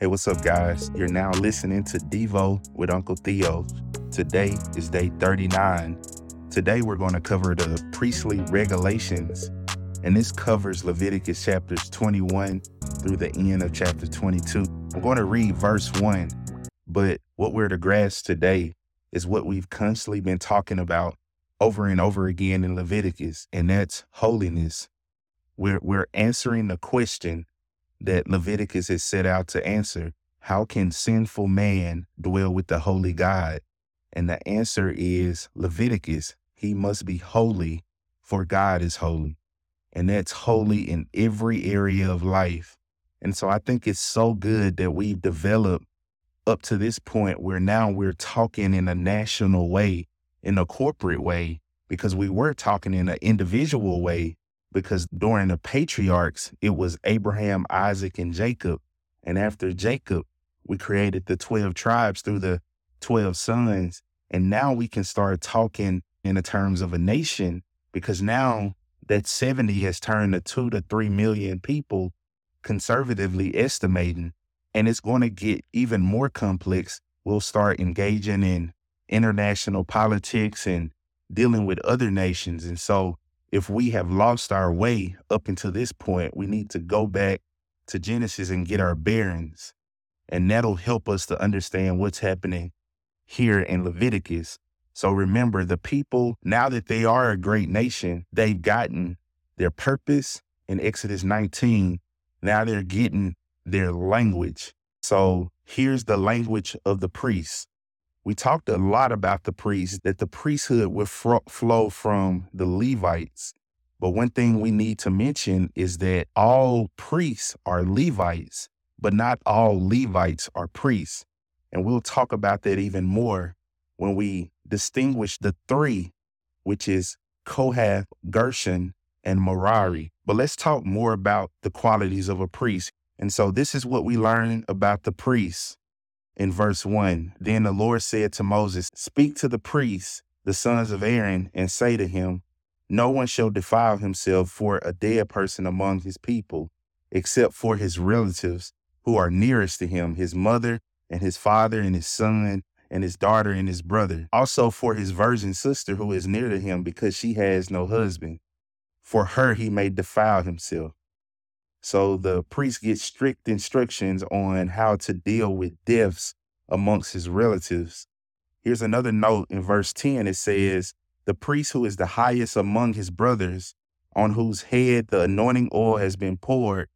Hey, what's up, guys? You're now listening to Devo with Uncle Theo. Today is day 39. Today, we're going to cover the priestly regulations, and this covers Leviticus chapters 21 through the end of chapter 22. I'm going to read verse 1, but what we're to grasp today is what we've constantly been talking about over and over again in Leviticus, and that's holiness. We're, we're answering the question that Leviticus is set out to answer. How can sinful man dwell with the holy God? And the answer is Leviticus. He must be holy, for God is holy. And that's holy in every area of life. And so I think it's so good that we've developed up to this point where now we're talking in a national way, in a corporate way, because we were talking in an individual way because during the patriarchs, it was Abraham, Isaac, and Jacob. And after Jacob, we created the 12 tribes through the 12 sons. And now we can start talking in the terms of a nation because now that 70 has turned to two to three million people, conservatively estimating. And it's going to get even more complex. We'll start engaging in international politics and dealing with other nations. And so if we have lost our way up until this point, we need to go back to Genesis and get our bearings. And that'll help us to understand what's happening here in Leviticus. So remember, the people, now that they are a great nation, they've gotten their purpose in Exodus 19. Now they're getting their language. So here's the language of the priests. We talked a lot about the priests, that the priesthood would flow from the Levites. But one thing we need to mention is that all priests are Levites, but not all Levites are priests. And we'll talk about that even more when we distinguish the three, which is Kohath, Gershon, and Merari. But let's talk more about the qualities of a priest. And so this is what we learn about the priests in verse 1 Then the Lord said to Moses, Speak to the priests, the sons of Aaron, and say to him, No one shall defile himself for a dead person among his people, except for his relatives who are nearest to him, his mother and his father and his son and his daughter and his brother. Also for his virgin sister who is near to him because she has no husband. For her he may defile himself. So the priest gets strict instructions on how to deal with deaths amongst his relatives. Here's another note in verse 10 it says, The priest who is the highest among his brothers, on whose head the anointing oil has been poured,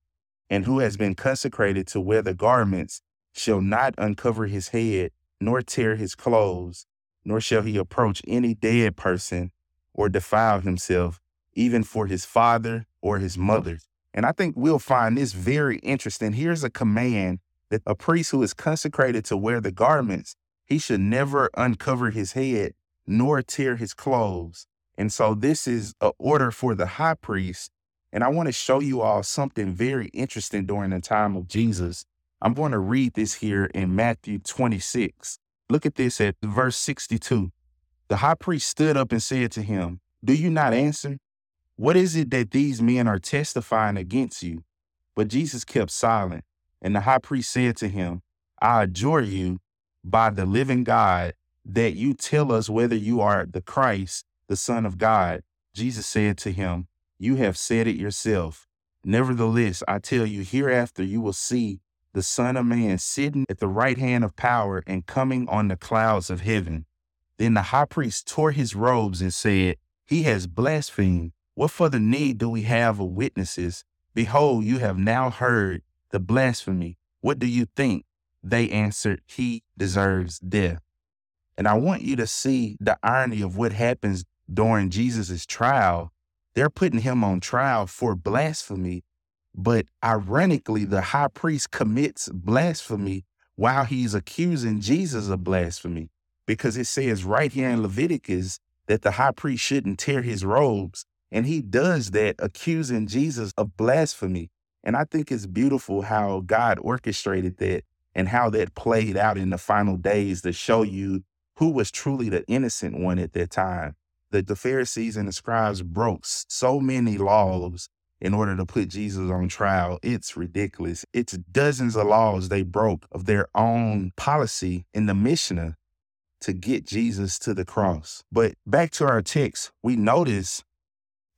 and who has been consecrated to wear the garments, shall not uncover his head, nor tear his clothes, nor shall he approach any dead person or defile himself, even for his father or his mother. And I think we'll find this very interesting. Here's a command that a priest who is consecrated to wear the garments, he should never uncover his head nor tear his clothes. And so this is an order for the high priest. And I want to show you all something very interesting during the time of Jesus. I'm going to read this here in Matthew 26. Look at this at verse 62. The high priest stood up and said to him, Do you not answer? What is it that these men are testifying against you? But Jesus kept silent. And the high priest said to him, I adjure you by the living God that you tell us whether you are the Christ, the Son of God. Jesus said to him, You have said it yourself. Nevertheless, I tell you, hereafter you will see the Son of Man sitting at the right hand of power and coming on the clouds of heaven. Then the high priest tore his robes and said, He has blasphemed. What further need do we have of witnesses? Behold, you have now heard the blasphemy. What do you think? They answered, He deserves death. And I want you to see the irony of what happens during Jesus' trial. They're putting him on trial for blasphemy, but ironically, the high priest commits blasphemy while he's accusing Jesus of blasphemy, because it says right here in Leviticus that the high priest shouldn't tear his robes and he does that, accusing Jesus of blasphemy. And I think it's beautiful how God orchestrated that and how that played out in the final days to show you who was truly the innocent one at that time. That the Pharisees and the scribes broke so many laws in order to put Jesus on trial. It's ridiculous. It's dozens of laws they broke of their own policy in the Mishnah to get Jesus to the cross. But back to our text, we notice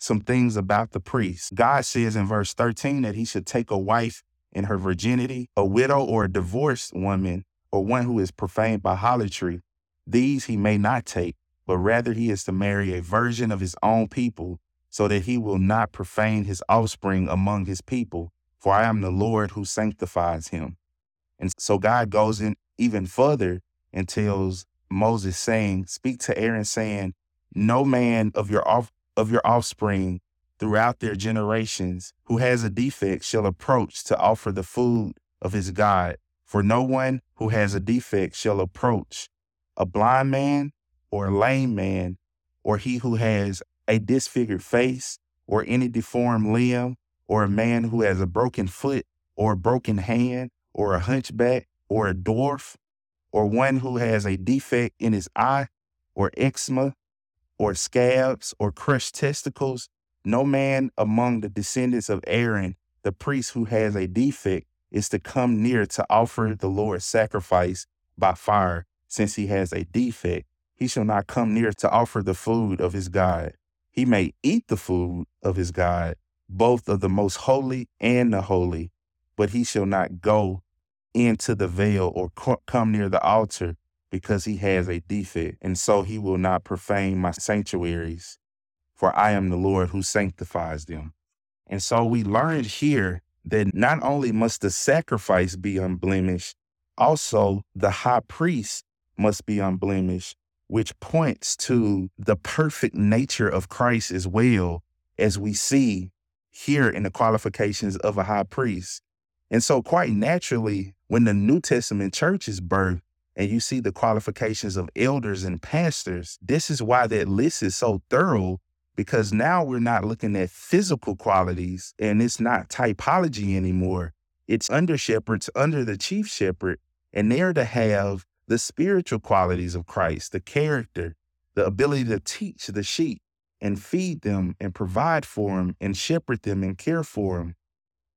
some things about the priest. God says in verse 13 that he should take a wife in her virginity, a widow or a divorced woman, or one who is profaned by harlotry. These he may not take, but rather he is to marry a virgin of his own people, so that he will not profane his offspring among his people. For I am the Lord who sanctifies him. And so God goes in even further and tells Moses, saying, Speak to Aaron, saying, No man of your off- of your offspring throughout their generations who has a defect shall approach to offer the food of his God. For no one who has a defect shall approach a blind man or a lame man or he who has a disfigured face or any deformed limb or a man who has a broken foot or a broken hand or a hunchback or a dwarf or one who has a defect in his eye or eczema or scabs or crushed testicles, no man among the descendants of Aaron, the priest who has a defect, is to come near to offer the Lord sacrifice by fire, since he has a defect. He shall not come near to offer the food of his God. He may eat the food of his God, both of the most holy and the holy, but he shall not go into the veil or come near the altar because he has a defect, and so he will not profane my sanctuaries, for I am the Lord who sanctifies them. And so we learned here that not only must the sacrifice be unblemished, also the high priest must be unblemished, which points to the perfect nature of Christ as well, as we see here in the qualifications of a high priest. And so, quite naturally, when the New Testament church is birthed, and you see the qualifications of elders and pastors, this is why that list is so thorough because now we're not looking at physical qualities and it's not typology anymore. It's under shepherds under the chief shepherd, and they're to have the spiritual qualities of Christ, the character, the ability to teach the sheep and feed them and provide for them and shepherd them and care for them.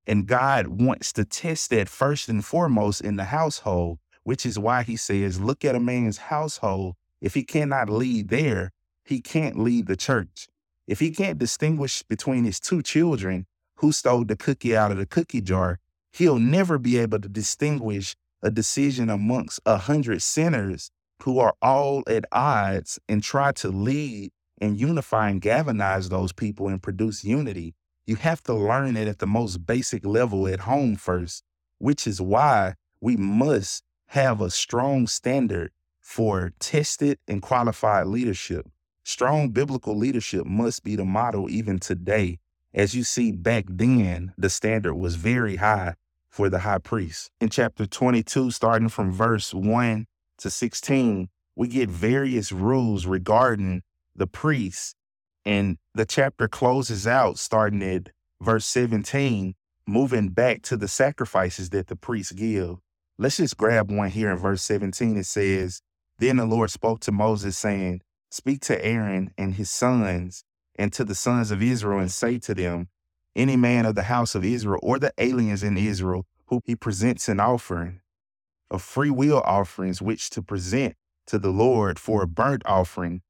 And God wants to test that first and foremost in the household which is why he says, look at a man's household. If he cannot lead there, he can't lead the church. If he can't distinguish between his two children who stole the cookie out of the cookie jar, he'll never be able to distinguish a decision amongst a hundred sinners who are all at odds and try to lead and unify and galvanize those people and produce unity. You have to learn it at the most basic level at home first, which is why we must have a strong standard for tested and qualified leadership. Strong biblical leadership must be the model even today. As you see, back then, the standard was very high for the high priest. In chapter 22, starting from verse 1 to 16, we get various rules regarding the priest. And the chapter closes out starting at verse 17, moving back to the sacrifices that the priests give. Let's just grab one here in verse 17. It says, Then the Lord spoke to Moses, saying, Speak to Aaron and his sons and to the sons of Israel, and say to them, Any man of the house of Israel or the aliens in Israel who he presents an offering of free will offerings, which to present to the Lord for a burnt offering,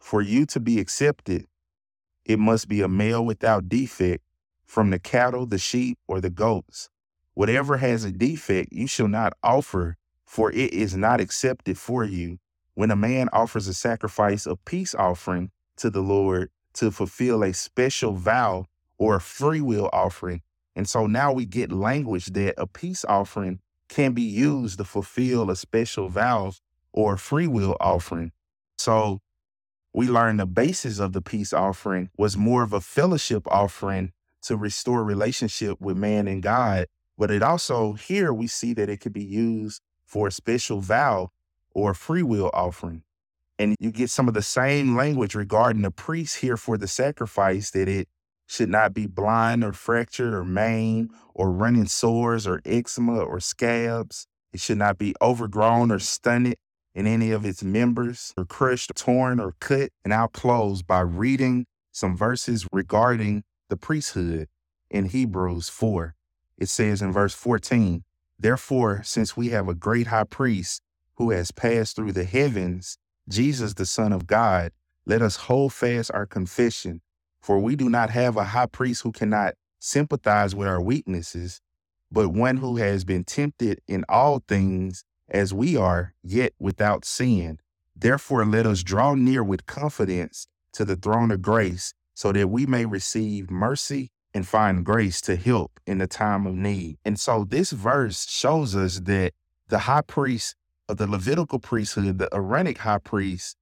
for you to be accepted, it must be a male without defect from the cattle, the sheep, or the goats Whatever has a defect, you shall not offer, for it is not accepted for you. When a man offers a sacrifice of peace offering to the Lord to fulfill a special vow or a free will offering. And so now we get language that a peace offering can be used to fulfill a special vow or a free will offering. So we learn the basis of the peace offering was more of a fellowship offering to restore relationship with man and God but it also, here we see that it could be used for a special vow or free will offering. And you get some of the same language regarding the priest here for the sacrifice that it should not be blind or fractured or maimed or running sores or eczema or scabs. It should not be overgrown or stunted in any of its members or crushed, torn, or cut. And I'll close by reading some verses regarding the priesthood. in Hebrews 4. It says in verse 14, Therefore, since we have a great high priest who has passed through the heavens, Jesus, the Son of God, let us hold fast our confession. For we do not have a high priest who cannot sympathize with our weaknesses, but one who has been tempted in all things as we are, yet without sin. Therefore, let us draw near with confidence to the throne of grace so that we may receive mercy and find grace to help in the time of need. And so this verse shows us that the high priest of the Levitical priesthood, the Aaronic high priest,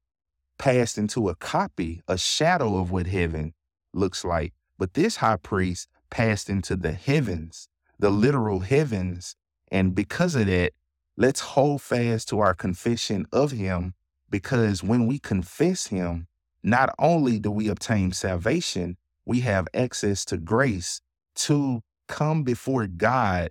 passed into a copy, a shadow of what heaven looks like. But this high priest passed into the heavens, the literal heavens. And because of that, let's hold fast to our confession of him, because when we confess him, not only do we obtain salvation, we have access to grace to come before God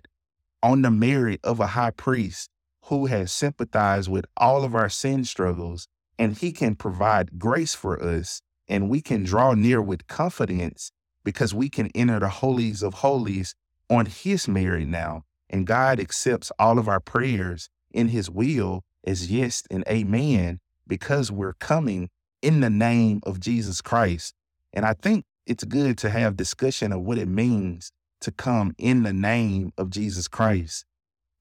on the merit of a high priest who has sympathized with all of our sin struggles, and he can provide grace for us, and we can draw near with confidence because we can enter the holies of holies on his merit now. And God accepts all of our prayers in his will as yes and amen because we're coming in the name of Jesus Christ. And I think it's good to have discussion of what it means to come in the name of Jesus Christ.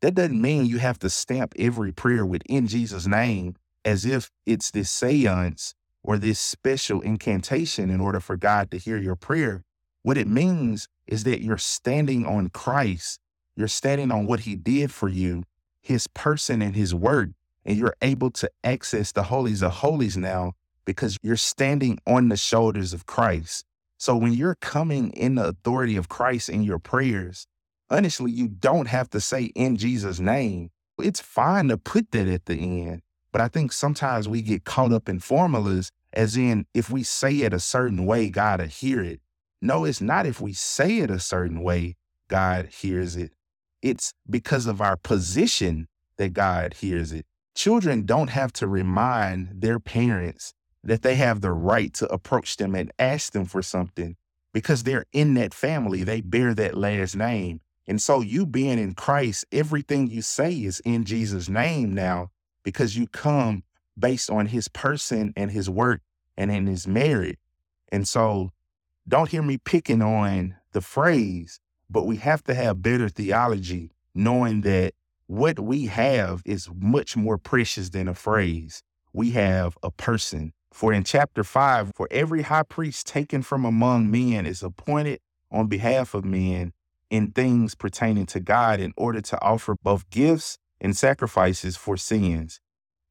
That doesn't mean you have to stamp every prayer within Jesus' name as if it's this seance or this special incantation in order for God to hear your prayer. What it means is that you're standing on Christ. You're standing on what he did for you, his person and his work, and you're able to access the holies of holies now because you're standing on the shoulders of Christ. So when you're coming in the authority of Christ in your prayers, honestly, you don't have to say in Jesus' name. It's fine to put that at the end. But I think sometimes we get caught up in formulas, as in, if we say it a certain way, God will hear it. No, it's not if we say it a certain way, God hears it. It's because of our position that God hears it. Children don't have to remind their parents that they have the right to approach them and ask them for something because they're in that family. They bear that last name. And so, you being in Christ, everything you say is in Jesus' name now because you come based on his person and his work and in his merit. And so, don't hear me picking on the phrase, but we have to have better theology, knowing that what we have is much more precious than a phrase. We have a person for in chapter 5, for every high priest taken from among men is appointed on behalf of men in things pertaining to God in order to offer both gifts and sacrifices for sins.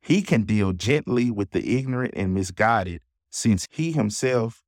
He can deal gently with the ignorant and misguided, since he himself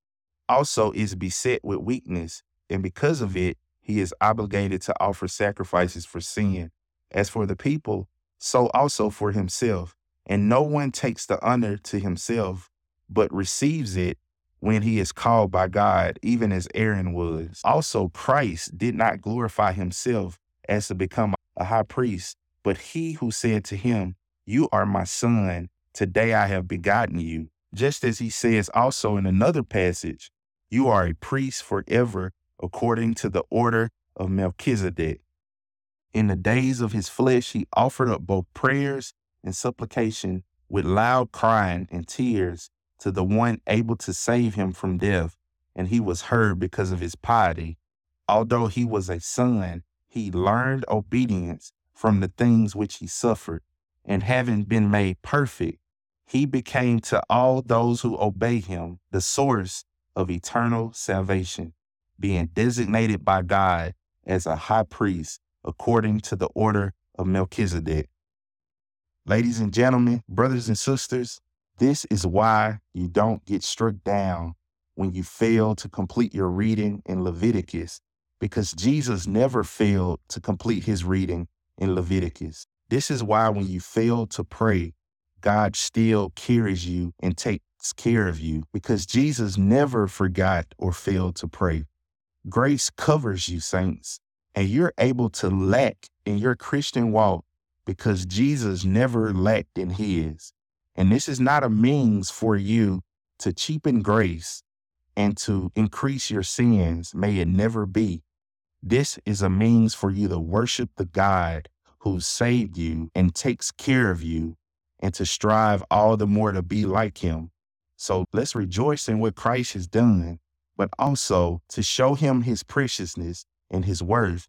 also is beset with weakness, and because of it, he is obligated to offer sacrifices for sin. As for the people, so also for himself. And no one takes the honor to himself, but receives it when he is called by God, even as Aaron was. Also, Christ did not glorify himself as to become a high priest, but he who said to him, You are my son, today I have begotten you. Just as he says also in another passage, You are a priest forever, according to the order of Melchizedek. In the days of his flesh, he offered up both prayers and supplication with loud crying and tears to the one able to save him from death, and he was heard because of his piety. Although he was a son, he learned obedience from the things which he suffered, and having been made perfect, he became to all those who obey him the source of eternal salvation, being designated by God as a high priest according to the order of Melchizedek. Ladies and gentlemen, brothers and sisters, this is why you don't get struck down when you fail to complete your reading in Leviticus, because Jesus never failed to complete his reading in Leviticus. This is why when you fail to pray, God still carries you and takes care of you, because Jesus never forgot or failed to pray. Grace covers you, saints, and you're able to lack in your Christian walk because Jesus never lacked in his. And this is not a means for you to cheapen grace and to increase your sins. May it never be. This is a means for you to worship the God who saved you and takes care of you and to strive all the more to be like him. So let's rejoice in what Christ has done, but also to show him his preciousness and his worth.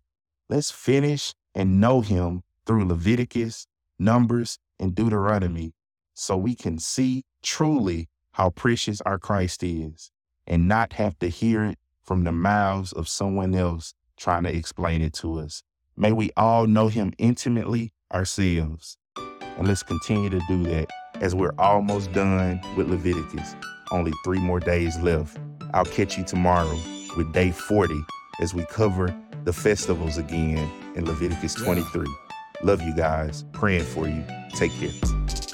Let's finish and know him through Leviticus, Numbers, and Deuteronomy so we can see truly how precious our Christ is and not have to hear it from the mouths of someone else trying to explain it to us. May we all know him intimately ourselves. And let's continue to do that as we're almost done with Leviticus. Only three more days left. I'll catch you tomorrow with day 40 as we cover the festivals again in Leviticus 23. Love you guys. Praying for you. Take care.